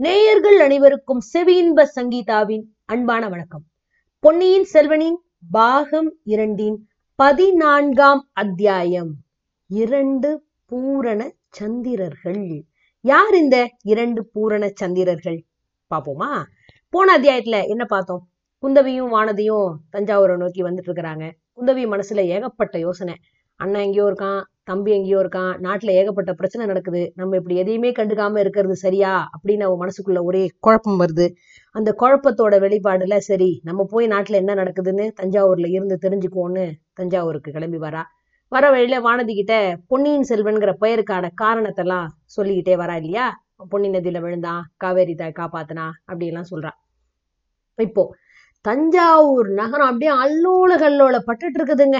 நேயர்கள் அனைவருக்கும் செவியின்ப சங்கீதாவின் அன்பான வணக்கம். பொன்னியின் செல்வனின் பாகம் இரண்டின் பதினான்காம் அத்தியாயம். இரண்டு பூரண சந்திரர்கள். யார் இந்த இரண்டு பூரண சந்திரர்கள்? பாப்போமா போன அத்தியாயத்துல என்ன பார்த்தோம்? குந்தவியும் வானதியும் தஞ்சாவூரை நோக்கி வந்துட்டு இருக்கிறாங்க. குந்தவி மனசுல ஏகப்பட்ட யோசனை. அண்ணன் எங்கேயோ இருக்கான் தம்பி எங்கேயோ இருக்கான் நாட்டில் ஏகப்பட்ட பிரச்சனை நடக்குது நம்ம இப்படி எதையுமே கண்டுக்காம இருக்கிறது சரியா? அப்படின்னு அவன் மனசுக்குள்ள ஒரே குழப்பம் வருது. அந்த குழப்பத்தோட வெளிப்பாடுல சரி நம்ம போய் நாட்டில் என்ன நடக்குதுன்னு தஞ்சாவூர்ல இருந்து தெரிஞ்சுக்குவோன்னு தஞ்சாவூருக்கு கிளம்பி வரா. வர வழியில வானதி கிட்ட பொன்னியின் செல்வன்கிற பெயருக்கான காரணத்தெல்லாம் சொல்லிக்கிட்டே வரா இல்லையா? பொன்னி நதியில விழுந்தான் காவேரி தாய் காப்பாத்தினா அப்படி எல்லாம் சொல்றா. இப்போ தஞ்சாவூர் நகரம் அப்படியே அல்லோல கல்லோல பட்டுட்டு இருக்குதுங்க.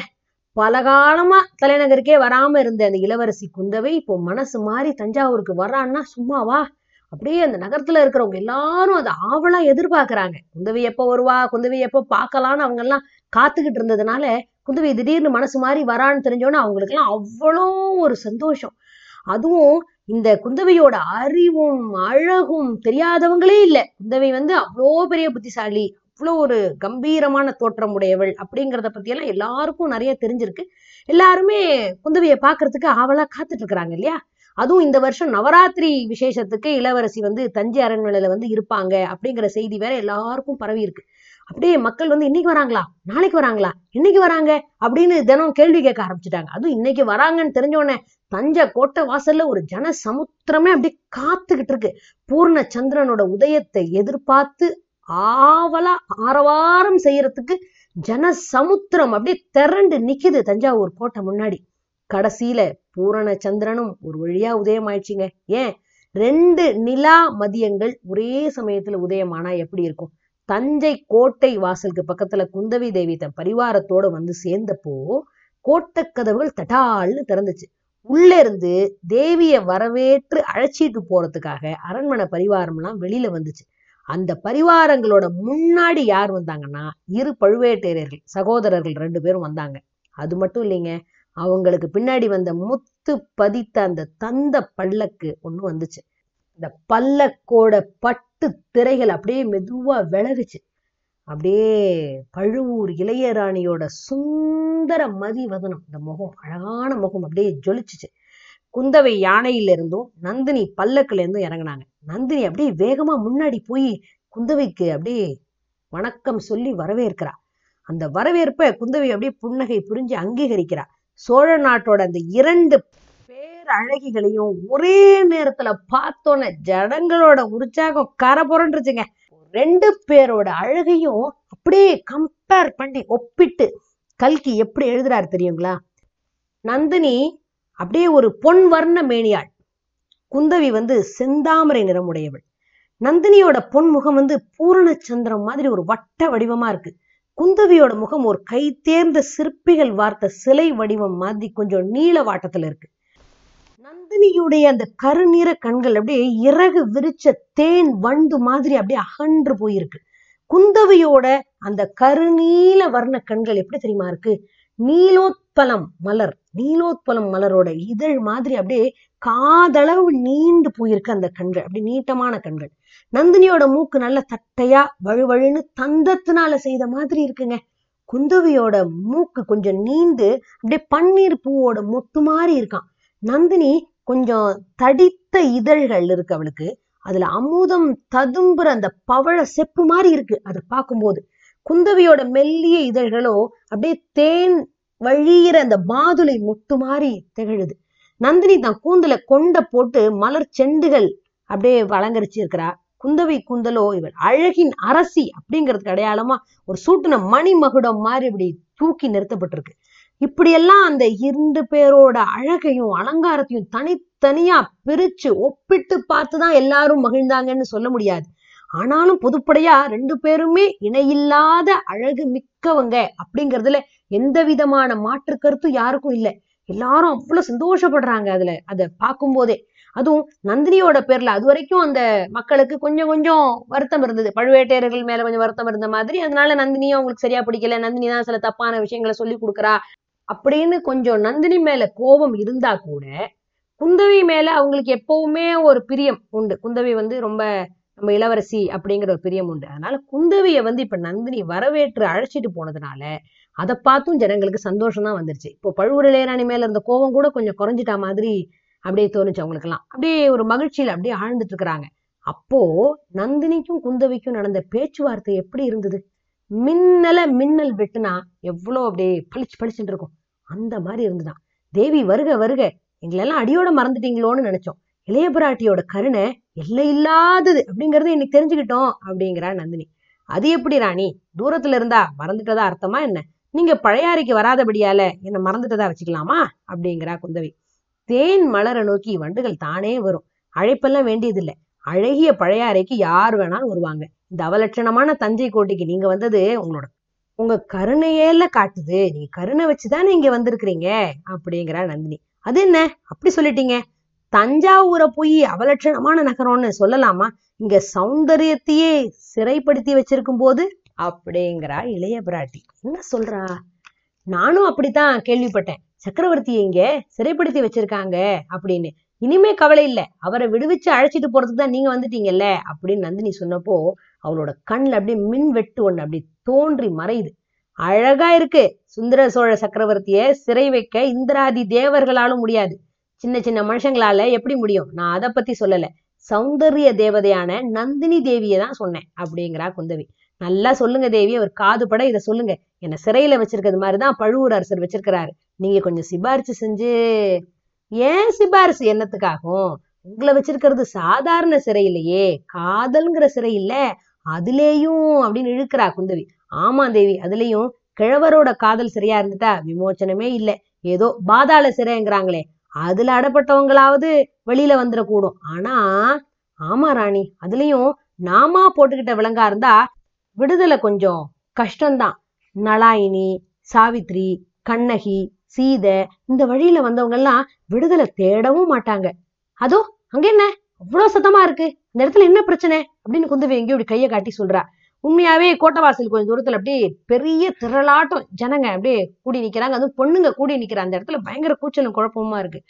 பல காலமா தலைநகருக்கே வராம இருந்த அந்த இளவரசி குந்தவை இப்போ மனசு மாறி தஞ்சாவூருக்கு வர்றான்னா சும்மாவா அப்படியே அந்த நகரத்துல இருக்கிறவங்க எல்லாரும் அதை ஆவலா எதிர்பார்க்கறாங்க. குந்தவை எப்ப வருவா? குந்தவி எப்ப பார்க்கலான்னு அவங்க எல்லாம் காத்துக்கிட்டு இருந்ததுனால குந்தவை திடீர்னு மனசு மாறி வரான்னு தெரிஞ்சோன்னா அவங்களுக்கு எல்லாம் அவ்வளோ ஒரு சந்தோஷம். அதுவும் இந்த குந்தவையோட அறிவும் அழகும் தெரியாதவங்களே இல்லை. குந்தவை வந்து அவ்வளோ பெரிய புத்திசாலி அவ்வளோ ஒரு கம்பீரமான தோற்றம் உடையவள் அப்படிங்கிறத பற்றியெல்லாம் எல்லாருக்கும் நிறைய தெரிஞ்சிருக்கு. எல்லாருமே குந்தவையை பார்க்கறதுக்கு ஆவலா காத்துட்டு இருக்கிறாங்க இல்லையா? அதுவும் இந்த வருஷம் நவராத்திரி விசேஷத்துக்கு இளவரசி வந்து தஞ்சை அரண்மனையில வந்து இருப்பாங்க அப்படிங்கிற செய்தி வேற எல்லாருக்கும் பரவி இருக்கு அப்படியே மக்கள் வந்து இன்னைக்கு வராங்களா? நாளைக்கு வராங்களா? இன்னைக்கு வராங்க அப்படின்னு தினம் கேள்வி கேட்க ஆரம்பிச்சுட்டாங்க. அதுவும் இன்னைக்கு வராங்கன்னு தெரிஞ்ச உடனே தஞ்சை கோட்டை வாசல்ல ஒரு ஜன சமுத்திரமே அப்படியே காத்துக்கிட்டு இருக்கு பூர்ண சந்திரனோட உதயத்தை எதிர்பார்த்து ஆவலா ஆரவாரம் செய்யறதுக்கு ஜன சமுத்திரம் அப்படியே திரண்டு நிக்குது தஞ்சாவூர் கோட்டை முன்னாடி. கடைசியில பூரண சந்திரனும் ஒரு வழியா உதயம் ஆயிடுச்சுங்க. ஏன்? ரெண்டு நிலா மதியங்கள் ஒரே சமயத்துல உதயமானா எப்படி இருக்கும்? தஞ்சை கோட்டை வாசலுக்கு பக்கத்துல குந்தவி தேவி தன் பரிவாரத்தோட வந்து சேர்ந்தப்போ கோட்டை கதவுகள் தட்டால்னு திறந்துச்சு. உள்ள இருந்து தேவிய வரவேற்று அழைச்சிட்டு போறதுக்காக அரண்மனை பரிவாரம்லாம் வெளியில வந்துச்சு. அந்த பரிவாரங்களோட முன்னாடி யார் வந்தாங்கன்னா இரு பழுவேட்டரையர்கள் சகோதரர்கள் ரெண்டு பேரும் வந்தாங்க. அது மட்டும் இல்லைங்க அவங்களுக்கு பின்னாடி வந்த முத்து பதித்த அந்த தந்த பல்லக்கு ஒண்ணு வந்துச்சு. இந்த பல்லக்கோட பட்டு திரைகள் அப்படியே மெதுவா விலகுச்சு. அப்படியே பழுவூர் இளையராணியோட சுந்தர மதி வதனம் இந்த முகம் அழகான முகம் அப்படியே ஜொலிச்சுச்சு. குந்தவை யானையிலிருந்தும் நந்தினி பல்லக்குல இருந்தும் இறங்குனாங்க. நந்தினி அப்படியே வேகமா முன்னாடி போய் குந்தவைக்கு அப்படியே வணக்கம் சொல்லி வரவேற்கிறா. அந்த வரவேற்பை குந்தவை அப்படியே புன்னகை புரிஞ்சு அங்கீகரிக்கிறா. சோழ நாட்டோட அந்த இரண்டு பேரழகிகளையும் ஒரே நேரத்துல பார்த்தோன்ன ஜனங்களோட உற்சாகம் கரை புரண்டுருச்சுங்க ரெண்டு பேரோட அழகையும் அப்படியே கம்பேர் பண்ணி ஒப்பிட்டு கல்கி எப்படி எழுதுறாரு தெரியுங்களா? நந்தினி அப்படியே ஒரு பொன் வர்ண மேனியாள். குந்தவி வந்து செந்தாமரை நிறமுடையவள். நந்தினியோட பொன் முகம் வந்து பூரண சந்திரம் மாதிரி ஒரு வட்ட வடிவமா இருக்கு. குந்தவியோட முகம் ஒரு கை தேர்ந்த சிற்பிகள் வார்த்த சிலை வடிவம் மாதிரி கொஞ்சம் நீள வாட்டத்துல இருக்கு. நந்தினியுடைய அந்த கருநீர கண்கள் அப்படியே இறகு விரிச்ச தேன் வண்டு மாதிரி அப்படியே அகன்று போயிருக்கு. குந்தவியோட அந்த கருநீல வர்ண கண்கள் எப்படி தெரியுமா இருக்கு? நீலோத்பலம் மலர் நீலோத்பலம் மலரோட இதழ் மாதிரி அப்படியே காதளவு நீண்டு போயிருக்கு அந்த கண்கள். அப்படி நீட்டமான கண்கள். நந்தினியோட மூக்கு நல்ல தட்டையா வழுவழுன்னு தந்தத்தினால செய்த மாதிரி இருக்குங்க. குந்தவியோட மூக்கு கொஞ்சம் நீண்டு அப்படியே பன்னீர் பூவோட மொட்டு மாதிரி இருக்கான். நந்தினி கொஞ்சம் தடித்த இதழ்கள் இருக்கு அவளுக்கு. அதுல அமுதம் ததும்புற அந்த பவழ செப்பு மாதிரி இருக்கு. அதை பார்க்கும்போது குந்தவியோட மெல்லிய இதழ்களோ அப்படியே தேன் வழியிற அந்த மாதுளை மொட்டு மாதிரி திகழுது. நந்தினி தான் கூந்தல கொண்ட போட்டு மலர் செண்டுகள் அப்படியே வழங்கரிச்சு இருக்கிறா குந்தவை கூந்தலோ இவள் அழகின் அரசி அப்படிங்கிறதுக்கு அடையாளமா ஒரு சூட்டின மணி மகுடம் மாதிரி இப்படி தூக்கி நிறுத்தப்பட்டிருக்கு. இப்படியெல்லாம் அந்த இரண்டு பேரோட அழகையும் அலங்காரத்தையும் தனித்தனியா பிரிச்சு ஒப்பிட்டு பார்த்துதான் எல்லாரும் மகிழ்ந்தாங்கன்னு சொல்ல முடியாது. ஆனாலும் பொதுப்படையா ரெண்டு பேருமே இணையில்லாத அழகு மிக்கவங்க அப்படிங்கறதுல எந்த விதமான மாற்று கருத்தும் யாருக்கும் இல்லை. எல்லாரும் அவ்வளவு சந்தோஷப்படுறாங்க அதுல. அதை பார்க்கும் போதே அதுவும் நந்தினியோட பேர்ல அது வரைக்கும் அந்த மக்களுக்கு கொஞ்சம் கொஞ்சம் வருத்தம் இருந்தது. பழுவேட்டையர்கள் மேல கொஞ்சம் வருத்தம் இருந்த மாதிரி. அதனால நந்தினியும் அவங்களுக்கு சரியா பிடிக்கல. நந்தினி தான் சில தப்பான விஷயங்களை சொல்லி கொடுக்குறா அப்படின்னு கொஞ்சம் நந்தினி மேல கோபம் இருந்தா கூட குந்தவி மேல அவங்களுக்கு எப்பவுமே ஒரு பிரியம் உண்டு. குந்தவி வந்து ரொம்ப நம்ம இளவரசி அப்படிங்கிற ஒரு பிரியம் உண்டு. அதனால குந்தவியை வந்து இப்ப நந்தினி வரவேற்று அழைச்சிட்டு போனதுனால அதை பார்த்தும் ஜனங்களுக்கு சந்தோஷம் தான் வந்துருச்சு. இப்போ பழுவூர் இளையராணி மேல இருந்த கோபம் கூட கொஞ்சம் குறைஞ்சிட்டா மாதிரி அப்படியே தோணுச்சு அவங்களுக்கெல்லாம். அப்படியே ஒரு மகிழ்ச்சியில அப்படியே ஆழ்ந்துட்டு இருக்கிறாங்க. அப்போ நந்தினிக்கும் குந்தவிக்கும் நடந்த பேச்சுவார்த்தை எப்படி இருந்தது? மின்னல மின்னல் வெட்டுனா எவ்வளோ அப்படியே பளிச்சு பளிச்சுட்டு இருக்கும். அந்த மாதிரி இருந்துதான். தேவி வருக வருக எங்களெல்லாம் அடியோட மறந்துட்டீங்களோன்னு நினைச்சோம். இளையபிராட்டியோட கருணை எல்லை இல்லாதது அப்படிங்கறத இன்னைக்கு தெரிஞ்சுக்கிட்டோம் அப்படிங்கிறா நந்தினி. அது எப்படி ராணி? தூரத்துல இருந்தா மறந்துட்டதா அர்த்தமா என்ன? நீங்க பழையாறைக்கு வராதபடியால என்ன மறந்துட்டதா வச்சுக்கலாமா? அப்படிங்கிறா குந்தவி. தேன் மலர நோக்கி வண்டுகள் தானே வரும். அழைப்பெல்லாம் வேண்டியதில்லை. அழகிய பழையாறைக்கு யார் வேணாலும் வருவாங்க. இந்த அவலட்சணமான தஞ்சை கோட்டைக்கு நீங்க வந்தது உங்களோட உங்க கருணையேல காட்டுது. நீங்க கருணை வச்சுதானே இங்க வந்திருக்கிறீங்க அப்படிங்கிறா நந்தினி. அது என்ன? அப்படி சொல்லிட்டீங்க. தஞ்சாவூரை போய் அவலட்சணமான நகரம்னு சொல்லலாமா? இங்க சௌந்தரியத்தையே சிறைப்படுத்தி வச்சிருக்கும் போது அப்படிங்கிறா இளைய பிராட்டி. என்ன சொல்றா? நானும் அப்படித்தான் கேள்விப்பட்டேன். சக்கரவர்த்தியை இங்க சிறைப்படுத்தி வச்சிருக்காங்க அப்படின்னு. இனிமே கவலை இல்லை. அவரை விடுவிச்சு அழைச்சிட்டு போறதுக்கு தான் நீங்க வந்துட்டீங்கல்ல அப்படின்னு நந்தினி சொன்னப்போ அவளோட கண்ணில் அப்படியே மின் வெட்டு ஒண்ணு அப்படி தோன்றி மறையுது. அழகா இருக்கு சுந்தர சோழ சக்கரவர்த்திய சிறை வைக்க இந்திராதி தேவர்களாலும் முடியாது. சின்ன சின்ன மனுஷங்களால எப்படி முடியும்? நான் அதை பத்தி சொல்லல. சௌந்தரிய தேவதையான நந்தினி தேவியை தான் சொன்னேன் அப்படிங்கிறா குந்தவி. நல்லா சொல்லுங்க தேவி அவர் காது பட இதை சொல்லுங்க. என்ன சிறையில வச்சிருக்கிறது மாதிரிதான் பழுவூர் அரசர் வச்சிருக்கிறாரு. நீங்க கொஞ்சம் சிபாரிசு செஞ்சு ஏன் சிபாரிசு என்னத்துக்காகும் உங்களை வச்சிருக்கிறது சாதாரண சிறை இல்லையே காதல்ங்கிற சிறை இல்ல அதுலேயும் அப்படின்னு இழுக்கிறா குந்தவி. ஆமா தேவி அதுலயும் கிழவரோட காதல் சிறையா இருந்துட்டா விமோச்சனமே இல்ல. ஏதோ பாதாள சிறைங்கிறாங்களே அதுல அடப்பட்டவங்களாவது வெளியில வந்துடக்கூடும். ஆனா ஆமா ராணி அதுலயும் நாமா போட்டுக்கிட்ட விலங்கா இருந்தா விடுதலை கொஞ்சம் கஷ்டம்தான். நலாயினி சாவித்ரி கண்ணகி சீதை இந்த வழியில வந்தவங்க எல்லாம் விடுதலை தேடவும் மாட்டாங்க. அதோ அங்க என்ன? அவ்வளவு சத்தமா இருக்கு. இந்த இடத்துல என்ன பிரச்சனை? அப்படின்னு குந்தவி எங்கேயோ இப்படி கையை காட்டி சொல்றா. உண்மையாவே கோட்டவாசல் கொஞ்சம் தூரத்துல அப்படியே பெரிய திரளாட்டம். ஜனங்க அப்படியே கூடி நிக்கிறாங்க. அதுவும் பொண்ணுங்க கூடி நிக்கிற அந்த இடத்துல பயங்கர கூச்சலும் குழப்பமா இருக்கு.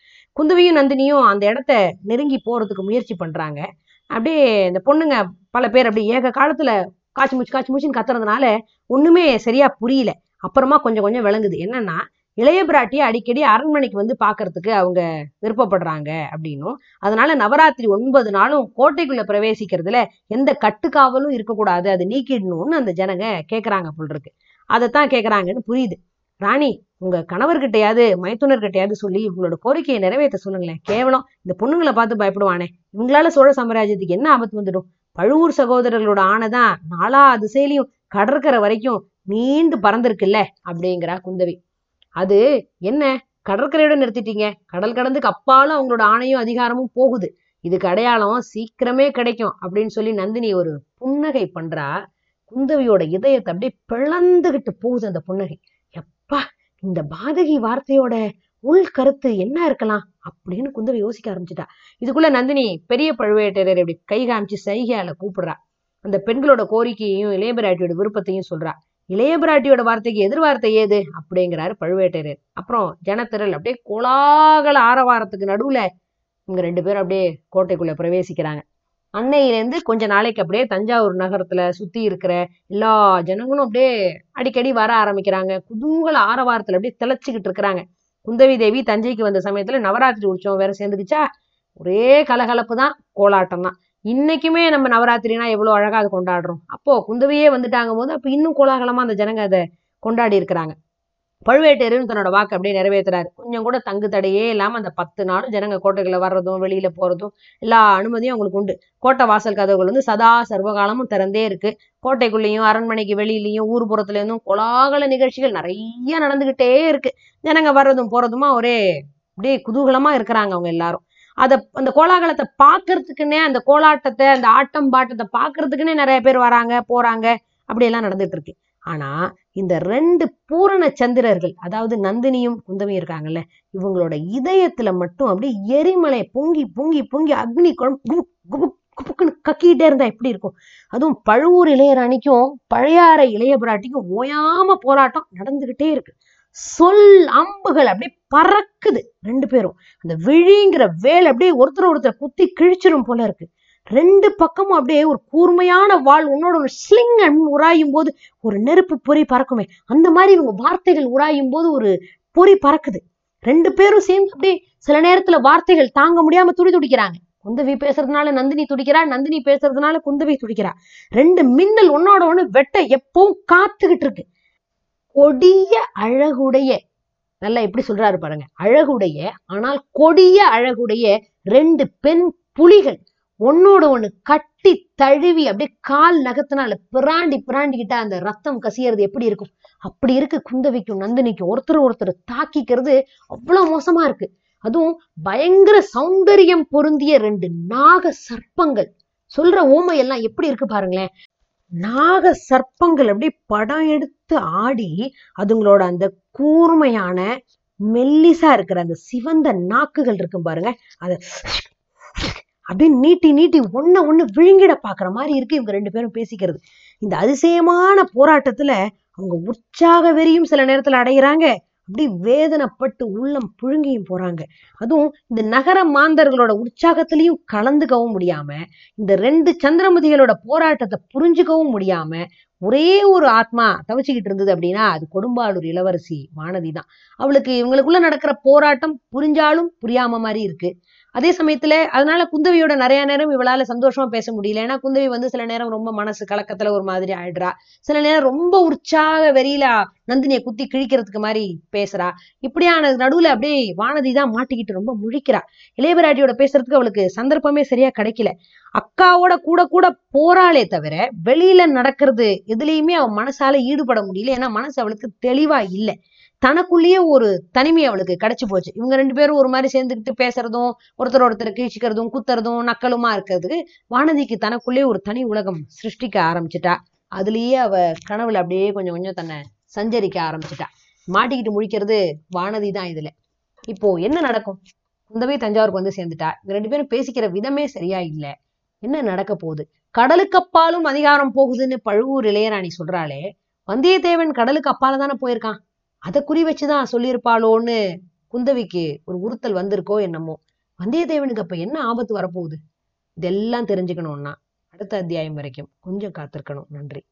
குந்தவியும் நந்தினியும் அந்த இடத்த நெருங்கி போறதுக்கு முயற்சி பண்றாங்க. அப்படியே இந்த பொண்ணுங்க பல பேர் அப்படியே ஏக காலத்துல காய்ச்சி மூச்சு காய்ச்சி மூச்சுன்னு கத்துறதுனால ஒண்ணுமே சரியா புரியல. அப்புறமா கொஞ்சம் கொஞ்சம் விளங்குது. என்னன்னா இளைய பிராட்டியை அடிக்கடி அரண்மனைக்கு வந்து பார்க்கறதுக்கு அவங்க விருப்பப்படுறாங்க அப்படின்னும். அதனால நவராத்திரி ஒன்பது நாளும் கோட்டைக்குள்ள பிரவேசிக்கிறதுல எந்த கட்டுக்காவலும் இருக்கக்கூடாது. அதை நீக்கிடணும்னு அந்த ஜனங்க கேட்கறாங்க போல் இருக்கு அதைத்தான் கேட்கறாங்கன்னு புரியுது. ராணி உங்க கணவர்கிட்டயாவது மைத்துனர்கிட்டயாவது சொல்லி உங்களோட கோரிக்கையை நிறைவேற்ற சொல்லுங்களேன். கேவலம். இந்த பொண்ணுங்களை பார்த்து பயப்படுவானே. இவங்களால சோழ சாம்ராஜ்யத்துக்கு என்ன ஆபத்து வந்துடும்? பழுவூர் சகோதரர்களோட ஆணைதான் நாலா திசையிலையும் கடற்கரை வரைக்கும் நீண்டு பறந்திருக்குல்ல அப்படிங்கிறா குந்தவி. அது என்ன? கடற்கரையோட நிறுத்திட்டீங்க. கடல் கடந்துக்கு அப்பாலும் அவங்களோட ஆணையும் அதிகாரமும் போகுது. இதுக்கு அடையாளம் சீக்கிரமே கிடைக்கும் அப்படின்னு சொல்லி நந்தினி ஒரு புன்னகை பண்றா. குந்தவியோட இதயத்தை அப்படியே பிளந்துகிட்டு போகுது அந்த புன்னகை. எப்பா இந்த பாதகி வார்த்தையோட உள் கருத்து என்ன இருக்கலாம் அப்படின்னு குந்தவி யோசிக்க ஆரம்பிச்சிட்டா. இதுக்குள்ள நந்தினி பெரிய பழுவேட்டரையர் இப்படி கை காமிச்சு சைகையால கூப்பிடுறா. அந்த பெண்களோட கோரிக்கையையும் இளையபிராட்டியோட விருப்பத்தையும் சொல்றா. இளையபிராட்டியோட வார்த்தைக்கு எதிர்வார்த்தை ஏது? அப்படிங்கிறாரு பழுவேட்டரையர். அப்புறம் ஜனத்திரள் அப்படியே கோலாகல ஆரவாரத்துக்கு நடுவுல இவங்க ரெண்டு பேரும் அப்படியே கோட்டைக்குள்ள பிரவேசிக்கிறாங்க. அன்னையிலேருந்து கொஞ்ச நாளைக்கு அப்படியே தஞ்சாவூர் நகரத்துல சுத்தி இருக்கிற எல்லா ஜனங்களும் அப்படியே அடிக்கடி வர ஆரம்பிக்கிறாங்க. குதூகல ஆரவாரத்துல அப்படியே திளைச்சிக்கிட்டு இருக்கிறாங்க. குந்தவி தேவி தஞ்சைக்கு வந்த சமயத்துல நவராத்திரி உற்சவம் வேற சேர்ந்துக்குச்சா? ஒரே கலகலப்பு தான் கோலாட்டம் தான் இன்னைக்குமே நம்ம நவராத்திரினா எவ்வளவு அழகாக அதை கொண்டாடுறோம். அப்போ குந்தவையே வந்துட்டாங்க போது அப்ப இன்னும் கோலாகலமா அந்த ஜனங்க அதை கொண்டாடி இருக்கிறாங்க. பழுவேட்டரையும் தன்னோட வாக்கு அப்படியே நிறைவேற்றுறாரு கொஞ்சம் கூட தங்கு தடையே இல்லாம அந்த பத்து நாளும் ஜனங்க கோட்டைக்குள்ள வர்றதும் வெளியில போறதும் எல்லா அனுமதியும் அவங்களுக்கு உண்டு. கோட்டை வாசல் கதவுகள் வந்து சதா சர்வகாலமும் திறந்தே இருக்கு. கோட்டைக்குள்ளேயும் அரண்மனைக்கு வெளியிலயும் ஊர் இருந்தும் கோலாகல நிகழ்ச்சிகள் நிறைய நடந்துகிட்டே இருக்கு. ஜனங்க வர்றதும் போறதுமா ஒரே அப்படியே குதூகலமா இருக்கிறாங்க அவங்க எல்லாரும். அதை அந்த கோலாகலத்தை பார்க்கறதுக்குன்னே அந்த கோலாட்டத்தை அந்த ஆட்டம் பாட்டத்தை பார்க்கறதுக்குன்னே நிறைய பேர் வராங்க போறாங்க அப்படியெல்லாம் நடந்துட்டு இருக்கு. ஆனா இந்த ரெண்டு பூரண சந்திரர்கள் அதாவது நந்தினியும் குந்தவியும் இருக்காங்கல்ல இவங்களோட இதயத்துல மட்டும் அப்படியே எரிமலை பொங்கி பொங்கி பொங்கி அக்னி குழம்பு குப்புக்குன்னு கக்கிட்டே இருந்தா எப்படி இருக்கும்? அதுவும் பழுவூர் இளையராணிக்கும் பழையாறை இளைய பிராட்டிக்கும் ஓயாம போராட்டம் நடந்துகிட்டே இருக்கு. சொல் அம்புகள் அப்படியே பறக்குது ரெண்டு பேரும். அந்த விழிங்கிற வேல் அப்படியே ஒருத்தர் ஒருத்தர் குத்தி கிழிச்சிரும் போல இருக்கு. ரெண்டு பக்கமும் அப்படியே ஒரு கூர்மையான வாள் உன்னோட ஒரு ஸ்லிங் உராயும் போது ஒரு நெருப்பு பொறி பறக்குமே. அந்த மாதிரி இவங்க வார்த்தைகள் உராயும் போது ஒரு பொறி பறக்குது. ரெண்டு பேரும் சேர்ந்து அப்படியே சில நேரத்துல வார்த்தைகள் தாங்க முடியாம துடி துடிக்கிறாங்க. குந்தவி பேசுறதுனால நந்தினி துடிக்கிறா நந்தினி பேசுறதுனால குந்தவி துடிக்கிறா. ரெண்டு மின்னல் ஒன்னோட ஒண்ணு வெட்ட எப்பவும் காத்துக்கிட்டு இருக்கு. கொடிய அழகுடைய நல்லா எப்படி சொல்றாரு பாருங்க அழகுடைய ஆனால் கொடிய அழகுடைய ரெண்டு பெண் புலிகள் ஒன்னோட ஒண்ணு கட்டி தழுவி அப்படியே கால் நகத்தினால பிராண்டி பிராண்டிக்கிட்டா அந்த ரத்தம் கசியறது எப்படி இருக்கும்? அப்படி இருக்கு குந்தவிக்கும் நந்தினிக்கும். ஒருத்தர் ஒருத்தர் தாக்கிக்கிறது அவ்வளவு மோசமா இருக்கு. அதுவும் பயங்கர சௌந்தரியம் பொருந்திய ரெண்டு நாக சர்ப்பங்கள். சொல்ற ஓமையெல்லாம் எப்படி இருக்கு பாருங்களேன். நாக சர்ப்பங்கள் அப்படியே படம் எடுத்து ஆடி அதுங்களோட அந்த கூர்மையான மெல்லிசா இருக்கிற அந்த சிவந்த நாக்குகள் இருக்கும் பாருங்க. அத அப்படியே நீட்டி நீட்டி ஒன்ன ஒண்ணு விழுங்கிட பாக்குற மாதிரி இருக்கு இவங்க ரெண்டு பேரும் பேசிக்கிறது. இந்த அதிசயமான போராட்டத்துல அவங்க உற்சாக வெறியும் சில நேரத்துல அடையிறாங்க. அப்படி வேதனைப்பட்டு உள்ளம் புழுங்கியும் போறாங்க. அதுவும் இந்த நகர மாந்தர்களோட உற்சாகத்திலையும் கலந்துக்கவும் முடியாம இந்த ரெண்டு சந்திரமதிகளோட போராட்டத்தை புரிஞ்சுக்கவும் முடியாம ஒரே ஒரு ஆத்மா தவிச்சுக்கிட்டு இருந்தது அப்படின்னா அது கொடும்பாளூர் இளவரசி வானதி தான் அவளுக்கு இவங்களுக்குள்ள நடக்கிற போராட்டம் புரிஞ்சாலும் புரியாம மாதிரி இருக்கு. அதே சமயத்துல அதனால குந்தவியோட நிறைய நேரம் இவளால சந்தோஷமா பேச முடியல. ஏன்னா குந்தவி வந்து சில நேரம் ரொம்ப மனசு கலக்கத்துல ஒரு மாதிரி ஆயிடுறா. சில நேரம் ரொம்ப உற்சாக வெறியில நந்தினியை குத்தி கிழிக்கிறதுக்கு மாதிரி பேசுறா. இப்படியான நடுவுல அப்படியே வானதி தான் மாட்டிக்கிட்டு ரொம்ப முழிக்கிறா. இளையபிராட்டியோட பேசுறதுக்கு அவளுக்கு சந்தர்ப்பமே சரியா கிடைக்கல. அக்காவோட கூட கூட போராளே தவிர வெளியில நடக்கிறது எதுலயுமே அவன் மனசால ஈடுபட முடியல. ஏன்னா மனசு அவளுக்கு தெளிவா இல்லை. தனக்குள்ளேயே ஒரு தனிமை அவளுக்கு கிடைச்சு போச்சு. இவங்க ரெண்டு பேரும் ஒரு மாதிரி சேர்ந்துக்கிட்டு பேசுறதும் ஒருத்தர் ஒருத்தர் கீழ்ச்சிக்கிறதும் குத்துறதும் நக்கலுமா இருக்கிறதுக்கு வானதிக்கு தனக்குள்ளேயே ஒரு தனி உலகம் சிருஷ்டிக்க ஆரம்பிச்சிட்டா. அதுலயே அவ கனவுல அப்படியே கொஞ்சம் கொஞ்சம் தன்னை சஞ்சரிக்க ஆரம்பிச்சிட்டா. மாட்டிக்கிட்டு முழிக்கிறது வானதி தான் இதுல. இப்போ என்ன நடக்கும்? குந்தவை தஞ்சாவூருக்கு வந்து சேர்ந்துட்டா. இவங்க ரெண்டு பேரும் பேசிக்கிற விதமே சரியா இல்ல. என்ன நடக்க போகுது? கடலுக்கு அப்பாலும் அதிகாரம் போகுதுன்னு பழுவூர் இளையராணி சொல்றாளே வந்தியத்தேவன் கடலுக்கு அப்பால தானே போயிருக்கான்? அதை குறி வச்சுதான் சொல்லியிருப்பாளோன்னு குந்தவிக்கு ஒரு உறுத்தல் வந்திருக்கோ என்னமோ. வந்தியத்தேவனுக்கு அப்ப என்ன ஆபத்து வரப்போகுது? இதெல்லாம் தெரிஞ்சுக்கணும்னா அடுத்த அத்தியாயம் வரைக்கும் கொஞ்சம் காத்திருக்கணும். நன்றி.